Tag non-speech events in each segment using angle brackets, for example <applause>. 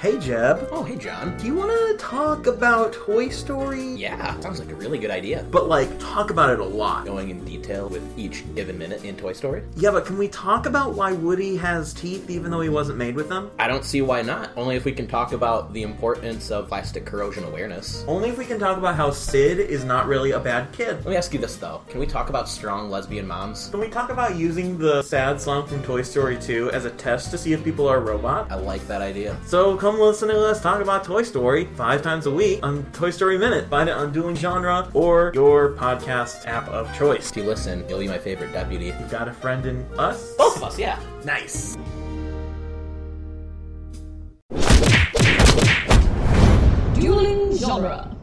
Hey Jeb, Oh, hey, John. do you want to talk about Toy Story? Yeah, sounds like a really good idea. But like, talk about it a lot. Going in detail with each given minute in Toy Story? Yeah, but can we talk about why Woody has teeth even though he wasn't made with them? I don't see why not. Only if we can talk about the importance of plastic corrosion awareness. Only if we can talk about how Sid is not really a bad kid. Let me ask you this, though. Can we talk about strong lesbian moms? Can we talk about using the sad song from Toy Story 2 as a test to see if people are a robot? I like that idea. So come listen to us talk about Toy Story five times a week on Toy Story Minute. Find it on Dueling Genre or your podcast app of choice. If you listen, you'll be my favorite deputy. You got a friend in us? Both of us, yeah. Nice. Dueling genre.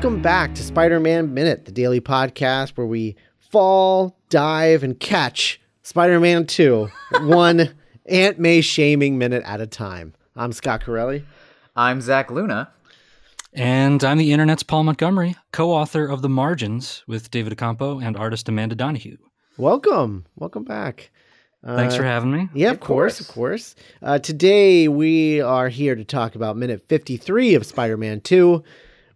Welcome back to Spider Man Minute, the daily podcast where we fall, dive, and catch Spider Man 2, <laughs> one Aunt May shaming minute at a time. I'm Scott Corelli. I'm Zach Luna. And I'm the internet's Paul Montgomery, co author of The Margins with David Accampo and artist Amanda Donahue. Welcome. Welcome back. Thanks Uh, for having me. Yeah, of, course, of course. Uh, today we are here to talk about minute 53 of Spider Man 2,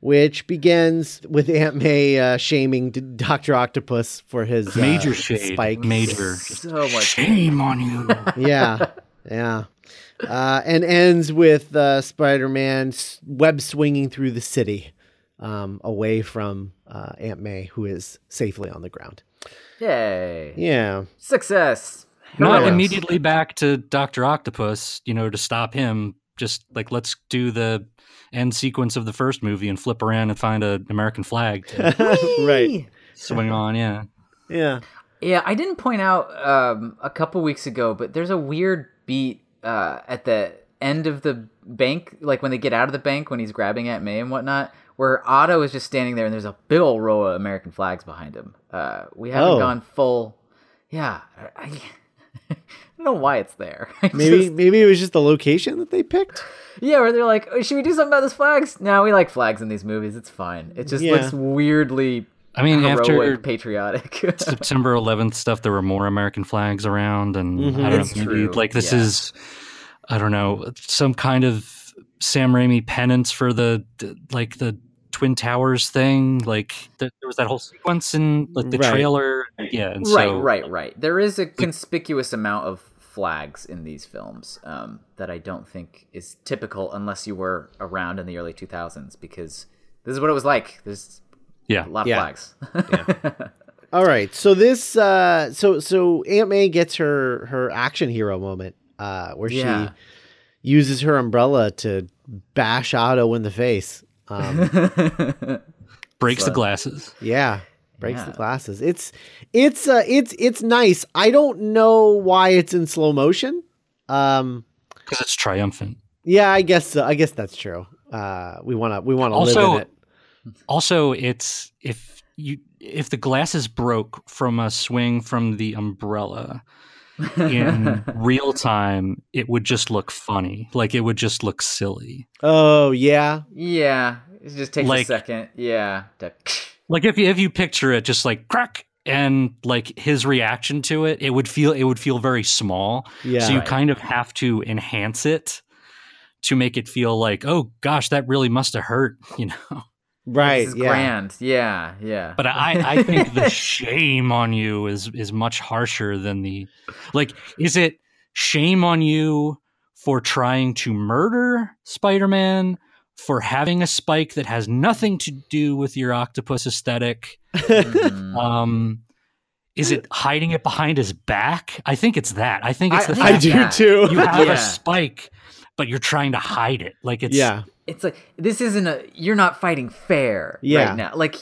which begins with Aunt May uh, shaming Dr. Octopus for his uh, Major shade. spike. Major. So much. Shame on you. <laughs> yeah, yeah. Uh, and ends with uh, Spider-Man web swinging through the city, um, away from uh, Aunt May, who is safely on the ground. Yay. Yeah, Success. Not Heroics. immediately back to Dr. Octopus, you know, to stop him. Just like, let's do the end sequence of the first movie and flip around and find an American flag to <laughs> right. swing on. Yeah. Yeah, Yeah, I didn't point out um, a couple weeks ago, but there's a weird beat uh, at the end of the bank, like when they get out of the bank when he's grabbing at May and whatnot, where Otto is just standing there and there's a big old row of American flags behind him. Uh, we haven't Oh. gone full. Yeah, I, <laughs> I don't know why it's there. <laughs> I maybe just- maybe it was just the location that they picked. Yeah, where they're like, oh, should we do something about those flags? No, we like flags in these movies. It's fine. It just Yeah. looks weirdly I mean, heroic, after patriotic. <laughs> September 11th stuff, there were more American flags around, and Mhm. I don't It's know, maybe true, like this yeah. is, I don't know, some kind of Sam Raimi penance for the the- like the Twin Towers thing. Like th- there was that whole sequence in like the Right. trailer, yeah, and right, so right, right. There is a conspicuous amount of flags in these films um, that I don't think is typical unless you were around in the early 2000s because this is what it was like. There's yeah, a lot of Yeah. flags. <laughs> All right, so this uh, so so Aunt May gets her her action hero moment, uh, where Yeah. she uses her umbrella to bash Otto in the face. Um, <laughs> breaks the glasses. Yeah, breaks the glasses. It's it's uh, it's it's nice. I don't know why it's in slow motion. Um, Because it's triumphant. yeah, I guess uh, I guess that's true. Uh, we want to we want to live Also- in it. Also, it's if you if the glasses broke from a swing from the umbrella in <laughs> real time, it would just look funny. Like it would just look silly. Oh yeah, yeah, it just takes like, a second. Yeah. To- <laughs> Like if you if you picture it just like crack and like his reaction to it, it would feel it would feel very small. yeah. so you Right. kind of have to enhance it to make it feel like, oh gosh, that really must have hurt, <laughs> you know. Right. This is yeah. grand. Yeah, yeah. But I, I think the shame on you is is much harsher than the like. Is it shame on you for trying to murder Spider Man, for having a spike that has nothing to do with your octopus aesthetic? Mhm. Um, is it hiding it behind his back? I think it's that. I think it's I- the I I fact do Yeah. too. you have Yeah. a spike, but you're trying to hide it. Like it's yeah. It's like this isn't a you're not fighting fair Yeah. right now like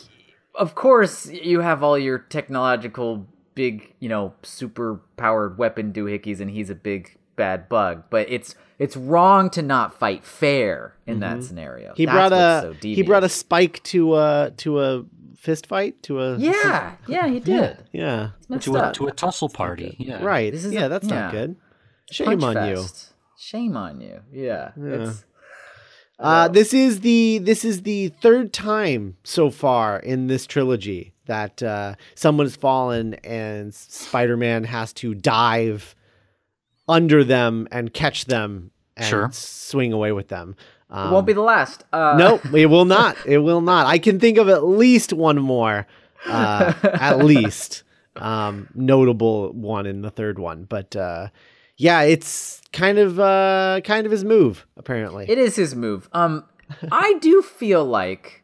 of course you have all your technological big you know super powered weapon doohickeys and he's a big bad bug but it's it's wrong to not fight fair in that scenario Mm-hmm. He That's brought a so he brought a spike to a to a fist fight to a yeah yeah he <laughs> did yeah Messed to a up. to a tussle party. Yeah. right This is yeah a- that's yeah. not good. Shame Punch on you. shame on you yeah, It's, Uh, this is the this is the third time so far in this trilogy that uh, someone has fallen and Spider-Man has to dive under them and catch them and Sure. swing away with them. Um, it won't be the last uh <laughs> no, it will not. It will not. I can think of at least one more, uh, <laughs> at least um, notable one in the third one. But uh, yeah, it's kind of uh, kind of his move apparently. It is his move. Um, I do feel like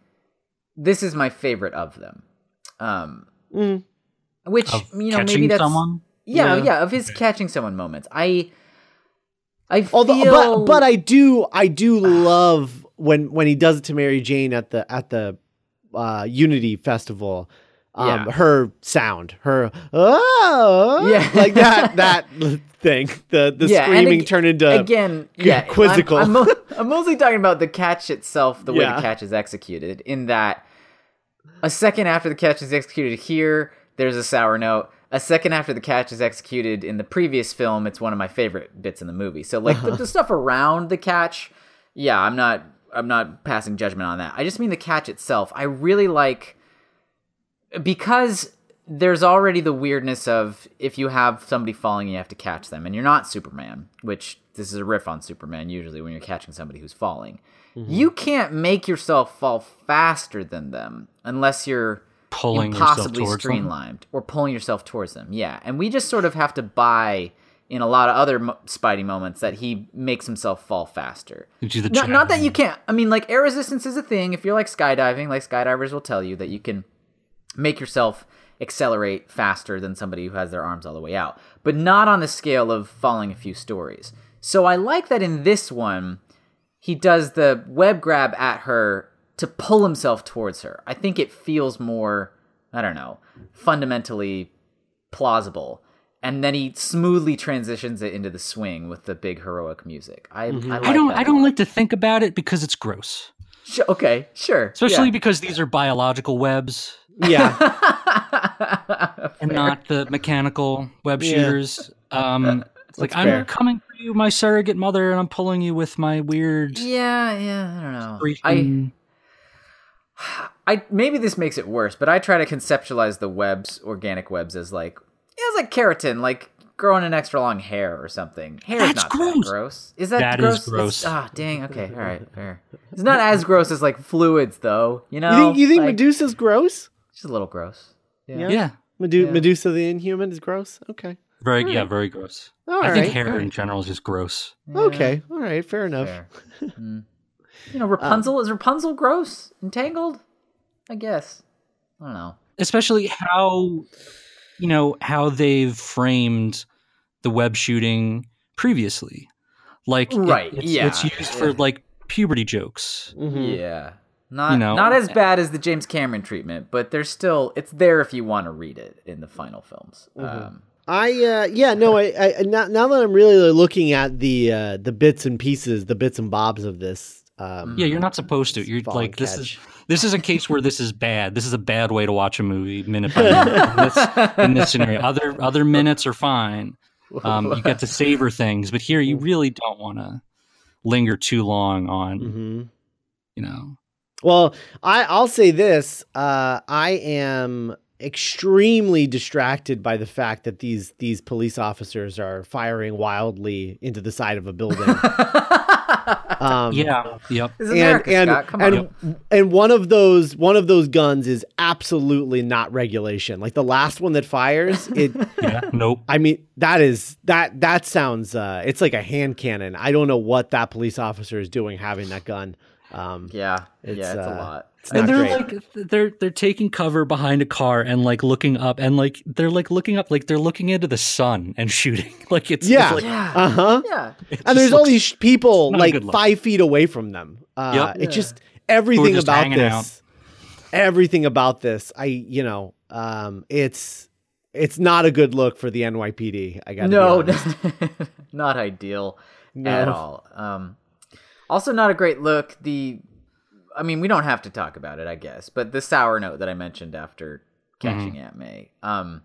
this is my favorite of them. Um, Mm. which Of you know catching maybe that's someone. yeah, Yeah. yeah, of his catching someone moments. I, I feel, Although, but but I do I do love when when he does it to Mary Jane at the at the uh, Unity Festival. Um, Yeah. her sound, her oh, Yeah. <laughs> like that <laughs> that thing, the the Yeah, screaming ag- turned into again, yeah, quizzical. I'm, I'm, I'm mostly talking about the catch itself, the way the catch is executed. In that, a second after the catch is executed here, there's a sour note. A second after the catch is executed in the previous film, it's one of my favorite bits in the movie. So, like Uh-huh. the, the stuff around the catch, yeah, I'm not, I'm not passing judgment on that. I just mean the catch itself. I really like because there's already the weirdness of if you have somebody falling, you have to catch them, and you're not Superman, which this is a riff on Superman usually when you're catching somebody who's falling. Mm-hmm. You can't make yourself fall faster than them unless you're Pulling yourself impossibly towards them. streamlined or pulling yourself towards them. Yeah, and we just sort of have to buy in a lot of other mo- Spidey moments that he makes himself fall faster. Not that you can't. I mean, like air resistance is a thing. If you're like skydiving, like skydivers will tell you that you can make yourself accelerate faster than somebody who has their arms all the way out, but not on the scale of falling a few stories. So I like that in this one, he does the web grab at her to pull himself towards her. I think it feels more, I don't know, fundamentally plausible. And then he smoothly transitions it into the swing with the big heroic music. I, I, mm-hmm. like I don't. I don't like to think about it because it's gross. Okay, sure. Especially yeah. because these are biological webs yeah. <laughs> and not the mechanical web Yeah. Um, <laughs> it's like That's I'm coming for you, my surrogate mother, and I'm pulling you with my weird. Yeah, yeah, I don't know. I, I maybe this makes it worse, but I try to conceptualize the webs, organic webs, as like it's like keratin, like growing an extra long hair or something. Hair's That's not gross. that gross. Is that, That gross? is gross. It's- Ah, dang. Okay, all right, fair. It's not as gross as like fluids, though. You know, You think you think like, Medusa's gross? Just a little gross. Yeah. Yeah. yeah, Medu- Yeah. Medusa the Inhuman is gross. Okay. very yeah, very gross. All I right. think hair in general is just gross. Okay. All right. Fair enough. Fair. <laughs> Mm. You know, Rapunzel is Rapunzel gross? Entangled? I guess. I don't know. especially how you know how they've framed the web shooting previously like it- Right, it's, yeah. it's used for like puberty jokes Mhm. Yeah. Not You know, not as bad as the James Cameron treatment, but there's still it's there if you want to read it in the final films. Um, I uh yeah no I, I now, now that I'm really looking at the uh the bits and pieces the bits and bobs of this um yeah you're not supposed to. You're like and this catch. is this is a case where this is bad. This is a bad way to watch a movie minute by <laughs> minute. In this, in this scenario. Other other minutes are fine. Um, you get to savor things but here you <laughs> really don't want to linger too long on mhm. you know Well, I I'll say this. Uh, I am extremely distracted by the fact that these these police officers are firing wildly into the side of a building. <laughs> um, yeah yep This is and America, and Scott. Come on. and, and one of those one of those guns is absolutely not regulation. Like the last one that fires, <laughs> it yeah nope I mean, that is that that sounds uh it's like a hand cannon. I don't know what that police officer is doing having that gun. Um, Yeah, It's, yeah, it's uh, a lot. it's and they're great. like they're they're taking cover behind a car and like looking up and like they're like looking up like they're looking into the sun and <laughs> shooting <laughs> like it's, it's Yeah. like, Yeah, uh huh. yeah. And there's just all these people like five feet away from them. Uh, Yep. It just everything just about this, out. everything about this. I you know, um, it's it's not a good look for the NYPD. I got No, <laughs> be not ideal No. at all. Um, also, not a great look. The, I mean, we don't have to talk about it, I guess, but the sour note that I mentioned after catching Mm-hmm. Aunt May. Um,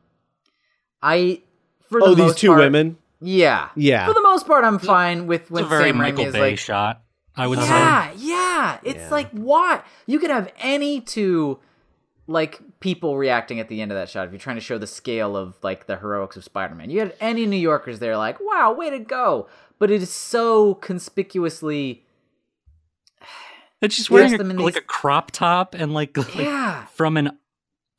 I for the Oh, these two part- women. Yeah, Yeah. For the most part, I'm fine with it's when a very Sam Michael Raimi is Bay like, shot. I would say. yeah, yeah. It's Yeah. like what you could have any two like people reacting at the end of that shot if you're trying to show the scale of like the heroics of Spider-Man. You had any New Yorkers there like, "Wow, way to go!" But it is so conspicuously, It's just wearing them a, in like these- a crop top and like, <laughs> like yeah. from an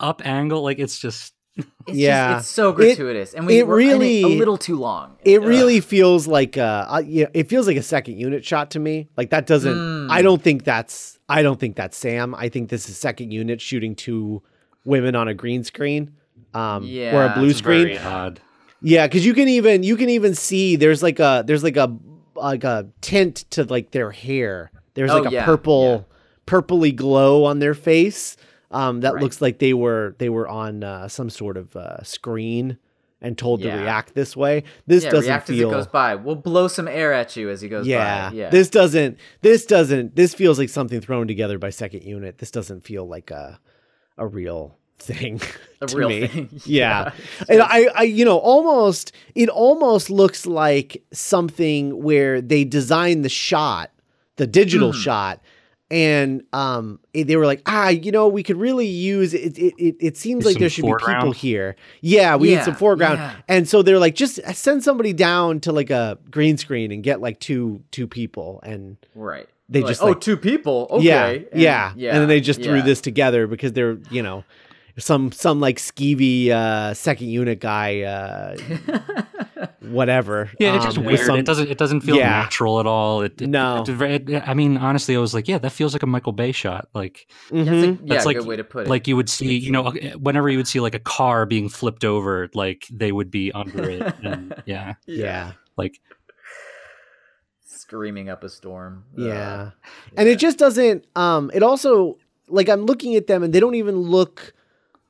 up angle. Like it's just It's Yeah. just, it's so It- gratuitous, and we it were in really- a little too long. It Ugh. really feels like uh, yeah, it feels like a second unit shot to me. Like that doesn't. Mm. I don't think that's. I don't think that's Sam. I think this is second unit shooting two women on a green screen, um, or a blue screen. very odd. Yeah, because you can even you can even see there's like a there's like a like a tint to like their hair. There's Oh, like a yeah, purple purpley glow on their face. Um, that Right. looks like they were they were on uh, some sort of uh, screen and told Yeah. to react this way. This yeah, doesn't react feel. as it goes by. We'll blow some air at you as he goes yeah, by. Yeah, this doesn't. This doesn't. This feels like something thrown together by second unit. This doesn't feel like a a real thing. A <laughs> real me. thing. <laughs> Yeah. Yeah. And I, I, you know, almost, it almost looks like something where they design the shot, the digital Hmm. shot, and um, they were like, ah, you know, we could really use it. It, it, it seems There's like there some should be people here. Yeah, we need some foreground. yeah. And so they're like, just send somebody down to like a green screen and get like two two people and right. They Like, just, oh like- two people. Okay. yeah, And- yeah, yeah. And then they just threw this together because they're, you know, some some like skeevy uh second unit guy uh <laughs> whatever. Yeah, it's just um, weird. some- it doesn't. It doesn't feel Yeah. natural at all. It, it, No. it- it- I mean, honestly, I was like, yeah, that feels like a Michael Bay shot. Like, Mhm. That's a, yeah, That's like- good way to put it. like you would see, you know, whenever you would see like a car being flipped over, like they would be under it. And <laughs> yeah, yeah. like screaming up a storm. Yeah. And it just doesn't um it also like I'm looking at them and they don't even look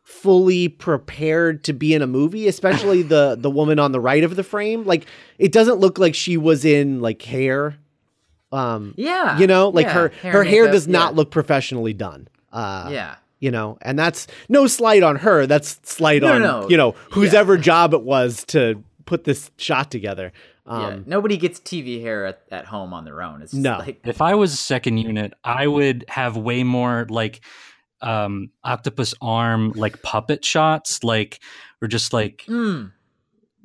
fully prepared to be in a movie, especially the <laughs> the woman on the right of the frame. Like it doesn't look like she was in like hair. Um Yeah. you know, like yeah. her Hair her hair makeup, does not yeah. look professionally done. Uh Yeah. you know, and that's no slight on her. That's slight No, on no. you know whose Yeah. ever job it was to put this shot together. yeah. Um, Nobody gets TV hair at, at home on their own. It's just No. like if I was a second unit, I would have way more like um octopus arm like puppet shots, like or just like mm,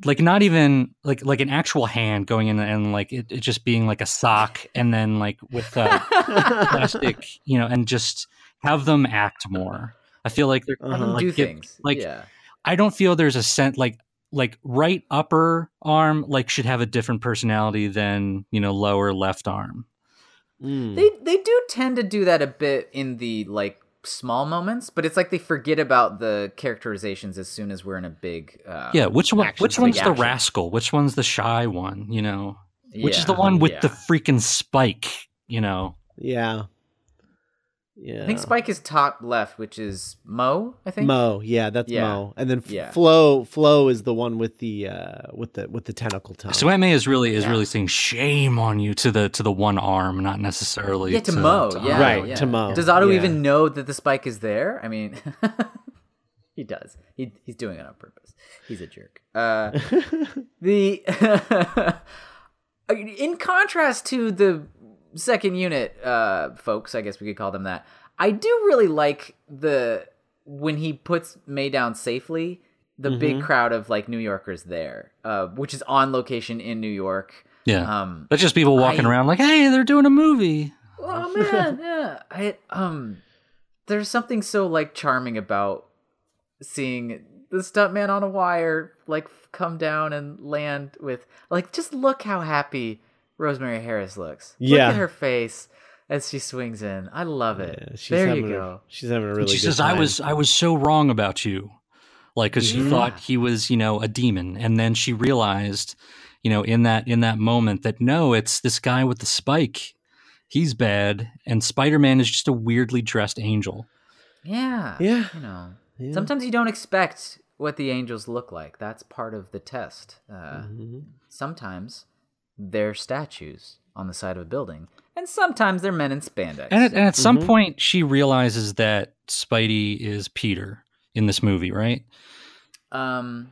like not even like like an actual hand going in and like it, it just being like a sock and then like with uh, plastic, <laughs> you know, and just have them act more. I feel like they're Uh-huh. like do get- things. like yeah. I don't feel there's a scent like like right upper arm like should have a different personality than you know lower left arm. mm. They they do tend to do that a bit in the like small moments, but it's like they forget about the characterizations as soon as we're in a big uh, Yeah, which one? action, Which big one's the rascal? Which one's the shy one? You know, which is the one with yeah. the freaking spike? You know, Yeah. Yeah. I think Spike is top left, which is Mo. I think Mo, yeah, that's Yeah. Mo. And then F- Yeah. Flo, Flo is the one with the uh with the with the tentacle tongue. so Aunt May is really is Yeah. really saying shame on you to the to the one arm, not necessarily Yeah, to Mo. to Yeah, Right, yeah. to Mo, Does Otto yeah. even know that the spike is there? I mean, <laughs> he does. He he's doing it on purpose. He's a jerk. Uh, <laughs> the <laughs> in contrast to the second unit uh, folks, I guess we could call them that. I do really like the when he puts May down safely. The Mm-hmm. big crowd of like New Yorkers there, uh, which is on location in New York. Yeah, Um, that's just people walking I- around like, hey, they're doing a movie. Oh man, <laughs> yeah. I um there's something so like charming about seeing the stuntman on a wire like come down and land with like just look how happy Rosemary Harris looks. Yeah, Look Yeah. at her face. as she swings in. I love it. Yeah, she's there having you a- go. she's having a really. And she good says, "I was I was so wrong about you," like because she Yeah. thought he was you know a demon, and then she realized, you know, in that in that moment that no, it's this guy with the spike. He's bad, and Spider Man is just a weirdly dressed angel. Yeah. Yeah. You know, Yeah. sometimes you don't expect what the angels look like. That's part of the test. Uh, Mhm. Sometimes they're statues on the side of a building, and sometimes they're men in spandex. And at, and at some Mhm. point, she realizes that Spidey is Peter in this movie, right? um,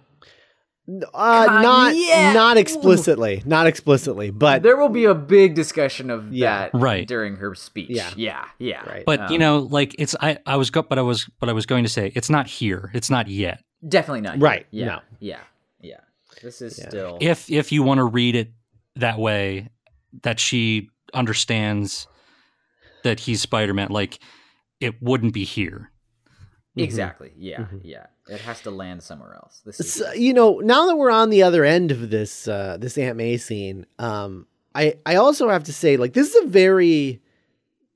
Uh, Con- not yeah. not explicitly, not explicitly, but there will be a big discussion of Yeah. that Right. during her speech. Yeah. yeah, yeah. Right. But Um, you know, like it's I I was go, but I was but I was going to say it's not here. It's not yet. definitely not. Right, Yeah. no. Yeah. Yeah. This is Yeah. still. If if you want to read it that way, that she understands that he's Spider Man, like it wouldn't be here. Exactly. Yeah. Mhm. Yeah. It has to land somewhere else. This is. So, you know, now that we're on the other end of this uh, this Aunt May scene, um, I I also have to say, like, this is a very,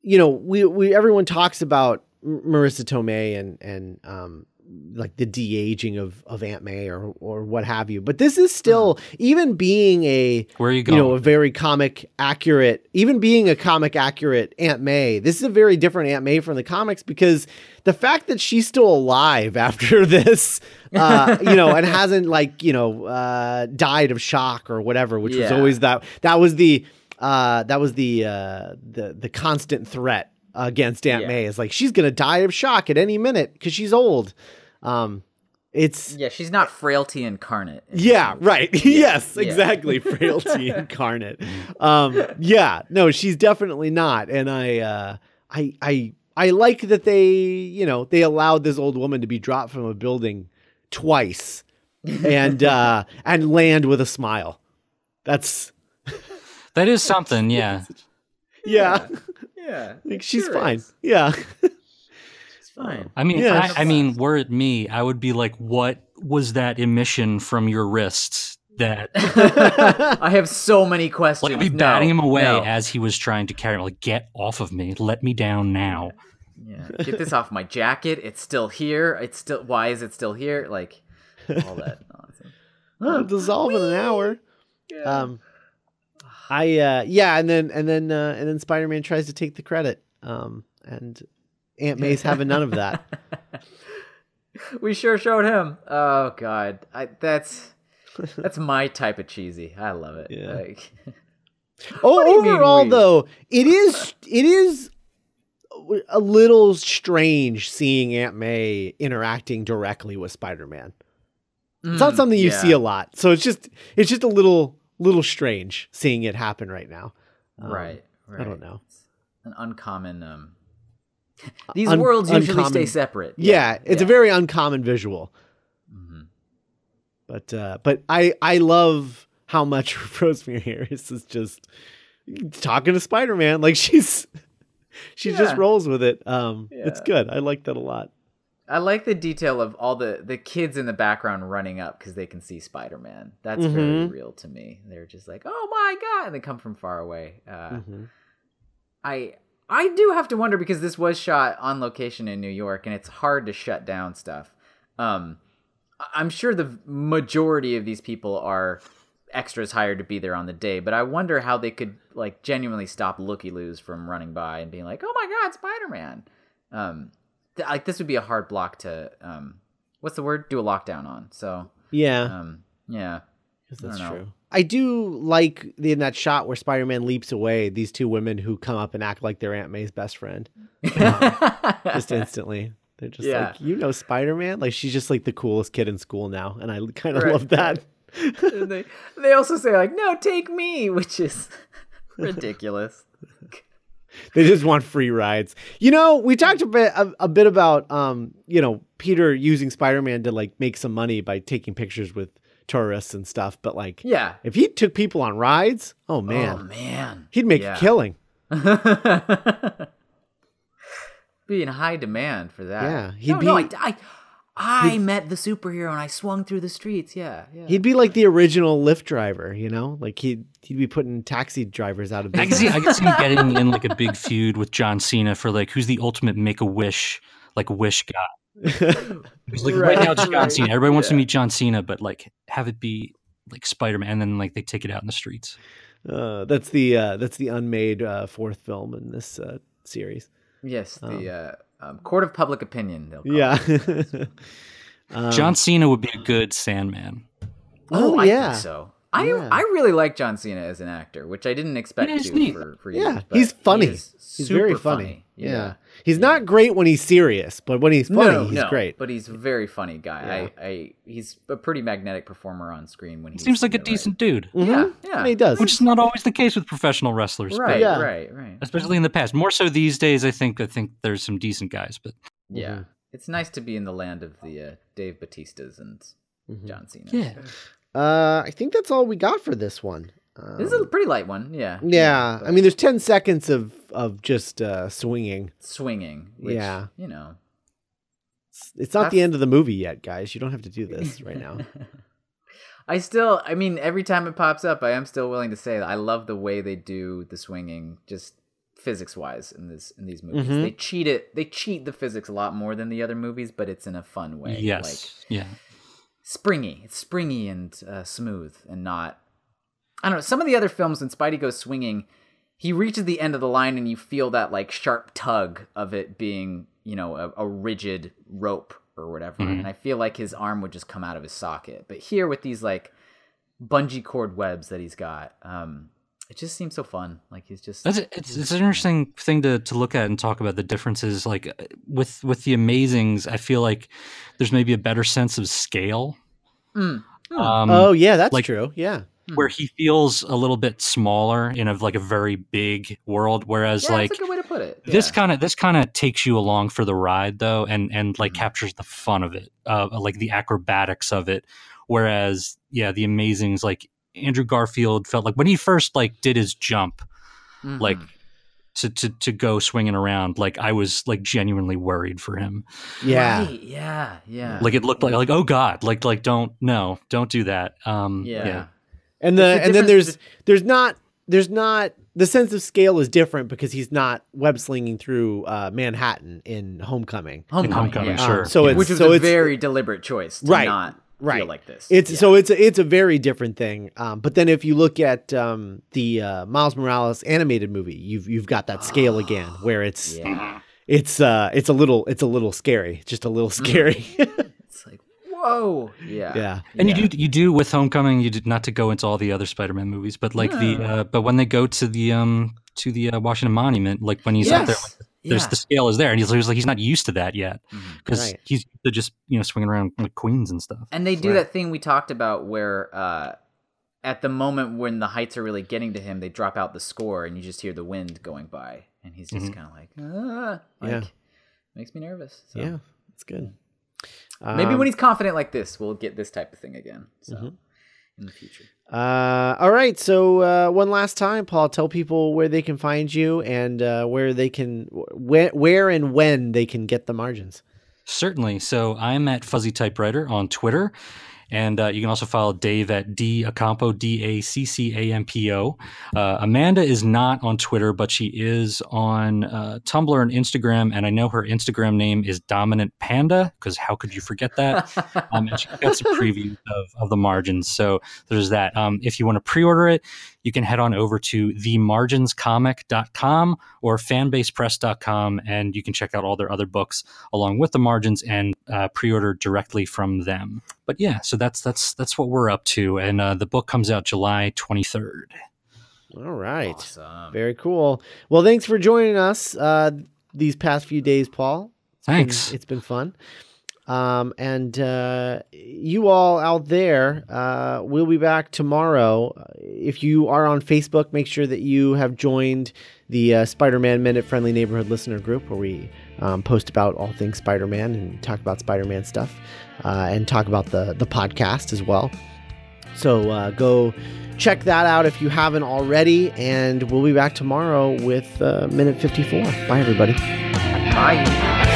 you know, we we everyone talks about Marisa Tomei and and um, like the de aging of of Aunt May or or what have you, but this is still even being a Where are you you know a very comic accurate even being a comic accurate aunt may this is a very different aunt may from the comics because the fact that she's still alive <laughs> after this uh you know and hasn't like you know uh died of shock or whatever which was always that that was the uh that was the uh the the constant threat against aunt Yeah. may is like she's gonna die of shock at any minute because she's old um it's yeah, she's not frailty incarnate. yeah, right. <laughs> yes, yeah. exactly. <laughs> Frailty <laughs> incarnate. Um, yeah, no, she's definitely not. And I, uh, I, I, I like that they, you know, they allowed this old woman to be dropped from a building twice, and uh, and land with a smile. That's that is something, yeah. yeah, Yeah. like she's sure fine. is. Yeah, She's fine. I mean, Yeah. I, I mean, were it me, I would be like, "What was that emission from your wrists?" That <laughs> <laughs> I have so many questions. like I'd be No, batting him away no. as he was trying to carry him. Like, get off of me! Let me down now. Yeah. Get this off my jacket. It's still here. It's still. Why is it still here? Like all that <laughs> nonsense. It'll dissolve in an hour. Um, I uh, yeah, and then and then uh, and then Spider Man tries to take the credit. Um, and Aunt May's having none of that. <laughs> we sure showed him. Oh God, I, that's that's my type of cheesy. I love it. Yeah. Like, <laughs> Oh, do you mean overall though, it is it is a little strange seeing Aunt May interacting directly with Spider Man. It's not mm, something you yeah. see a lot, so it's just it's just a little little strange seeing it happen right now. Um, right, right. I don't know. It's an uncommon. Um, <laughs> these Un- worlds usually uncommon- stay separate. Yeah, it's a very uncommon visual. Mhm. But uh, but I I love how much <laughs> Rosemary Harris is just talking to Spider Man like she's she just rolls with it. Um, it's good. I like that a lot. I like the detail of all the the kids in the background running up because they can see Spider Man. That's very Mhm. real to me. They're just like, "Oh my god!" and they come from far away. Uh, Mhm. I I do have to wonder because this was shot on location in New York, and it's hard to shut down stuff. Um, I'm sure the majority of these people are extras hired to be there on the day, but I wonder how they could like genuinely stop looky loos from running by and being like, "Oh my God, Spider Man!" Um, th- like this would be a hard block to um, what's the word? Do a lockdown on. So Yeah, um, yeah, that's true. I do like the, in that shot where Spider Man leaps away. These two women who come up and act like they're Aunt May's best friend, <laughs> just instantly. They're just Yeah. like, you know, Spider Man. Like she's just like the coolest kid in school now, and I kind of Right, love that. And they they also say like, "No, take me," which is <laughs> ridiculous. <laughs> They just want free rides. You know, we talked a bit a, a bit about um, you know, Peter using Spider-Man to like make some money by taking pictures with tourists and stuff, but like Yeah. if he took people on rides, oh, oh man, Oh man. he'd make Yeah. a killing. <laughs> Be in high demand for that. Yeah, he'd no, no, I, be- I, I met the superhero and I swung through the streets. Yeah, yeah. He'd be like the original Lyft driver, you know? Like he'd he'd be putting taxi drivers out of I can business. see I can see him getting <laughs> in like a big feud with John Cena for like who's the ultimate make a wish like wish guy. He's like right, now it's John Cena. Everybody wants to meet John Cena, but like have it be like Spider Man, and then like they take it out in the streets. Uh, that's the uh, that's the unmade uh, fourth film in this uh, series. yes, the uh, um, court of public opinion. They'll call Yeah. it. <laughs> Um, John Cena would be a good Sandman. Oh, Oh, I yeah. think so. I Yeah. I really like John Cena as an actor, which I didn't expect Yeah, to neat. for, for yeah, years. but he's funny. he he's very super funny. Yeah. Yeah. he's not great when he's serious, but when he's funny, no, he's no, great. But he's a very funny guy. Yeah. I, I he's a pretty magnetic performer on screen when He seems like a in right- decent dude, Mhm. Yeah, yeah. he does. which is not always the case with professional wrestlers, but Right, Yeah. right, right. especially in the past. More so these days, I think. I think there's some decent guys, but Yeah, Mhm. it's nice to be in the land of the uh, Dave Batistas and Mhm. John Cena. yeah, Uh, I think that's all we got for this one. Um, This is a pretty light one. Yeah. yeah, but I mean, there's ten seconds of of just uh, swinging. swinging. Which, Yeah. You know. It's, it's not the I've- end of the movie yet, guys. You don't have to do this right now. <laughs> I still, I mean, every time it pops up, I am still willing to say that I love the way they do the swinging, just physics wise in this in these movies. Mhm. They cheat it. They cheat the physics a lot more than the other movies, but it's in a fun way. Like yes, yeah. Springy. It's springy and uh, smooth, and not. I don't know. Some of the other films when Spidey goes swinging, he reaches the end of the line, and you feel that like sharp tug of it being, you know, a, a rigid rope or whatever. Mhm. And I feel like his arm would just come out of his socket. But here with these like bungee cord webs that he's got, um, it just seems so fun. Like he's just That's it's, it's an interesting thing to, to look at and talk about the differences. Like uh, with with the Amazings, I feel like there's maybe a better sense of scale. Mm. Um, oh yeah, that's like- true. Yeah. where he feels a little bit smaller in a like a very big world, whereas yeah, like that's a good way to put it. this Yeah. kind of this kind of takes you along for the ride though, and and like Mhm. captures the fun of it, uh, like the acrobatics of it. Whereas yeah, the Amazings like Andrew Garfield felt like when he first like did his jump, Mhm. like to, to to go swinging around like i was like genuinely worried for him Yeah. Right, yeah, yeah, like it looked like like oh god like like don't no don't do that um yeah. yeah, And the It's the and then there's there's not there's not the sense of scale is different because he's not web slinging through uh, Manhattan in Homecoming. Homecoming, Homecoming, yeah. sure. Um, so Yeah. it's which is so a it's very deliberate choice to Right, not right. feel like this. It's Yeah. so it's a, it's a very different thing. Um, but then if you look at um, the uh, Miles Morales animated movie, you've you've got that scale <gasps> again where it's yeah. it's uh it's a little it's a little scary, just a little scary. <laughs> It's like whoa, yeah, yeah. and Yeah. you do you do with homecoming you did not to go into all the other spider-man movies but like the uh but when they go to the um to the uh, washington monument like when he's out there Yes. There's Yeah. the scale is there and he's, he's like he's not used to that yet because Right. he's they're just you know swinging around like queens and stuff And they do Right. that thing we talked about where uh, at the moment when the heights are really getting to him, they drop out the score and you just hear the wind going by, and he's just Mhm. kind of like, ah, like, Yeah. makes me nervous. So. Yeah. It's good. Maybe Um, when he's confident like this, we'll get this type of thing again. So Mhm. In the future. Uh, all right. So uh, one last time, Paul, tell people where they can find you and uh, where they can, where, where and when they can get the margins. Certainly. So I'm at Fuzzy Typewriter on Twitter. And uh, you can also follow Dave at D Accampo, D A C C A M P O. Uh, Amanda is not on Twitter, but she is on uh, Tumblr and Instagram. And I know her Instagram name is Dominant Panda, because how could you forget that? <laughs> um, and she got some previews of, of the margins. So there's that. Um, if you want to pre order it, you can head on over to themarginscomic.com or fanbasepress.com and you can check out all their other books along with the margins and uh, pre-order directly from them. But yeah, so that's that's that's what we're up to, and uh, the book comes out July 23rd. All right. Awesome. Very cool. Well, thanks for joining us uh, these past few days, Paul. It's been- Thanks. it's been fun. Um, and uh, you all out there, uh, we'll be back tomorrow. If you are on Facebook, make sure that you have joined the uh, Spider Man Minute Friendly Neighborhood Listener Group, where we um, post about all things Spider Man and talk about Spider Man stuff uh, and talk about the, the podcast as well. So uh, go check that out if you haven't already. And we'll be back tomorrow with uh, Minute 54. Bye, everybody. Bye.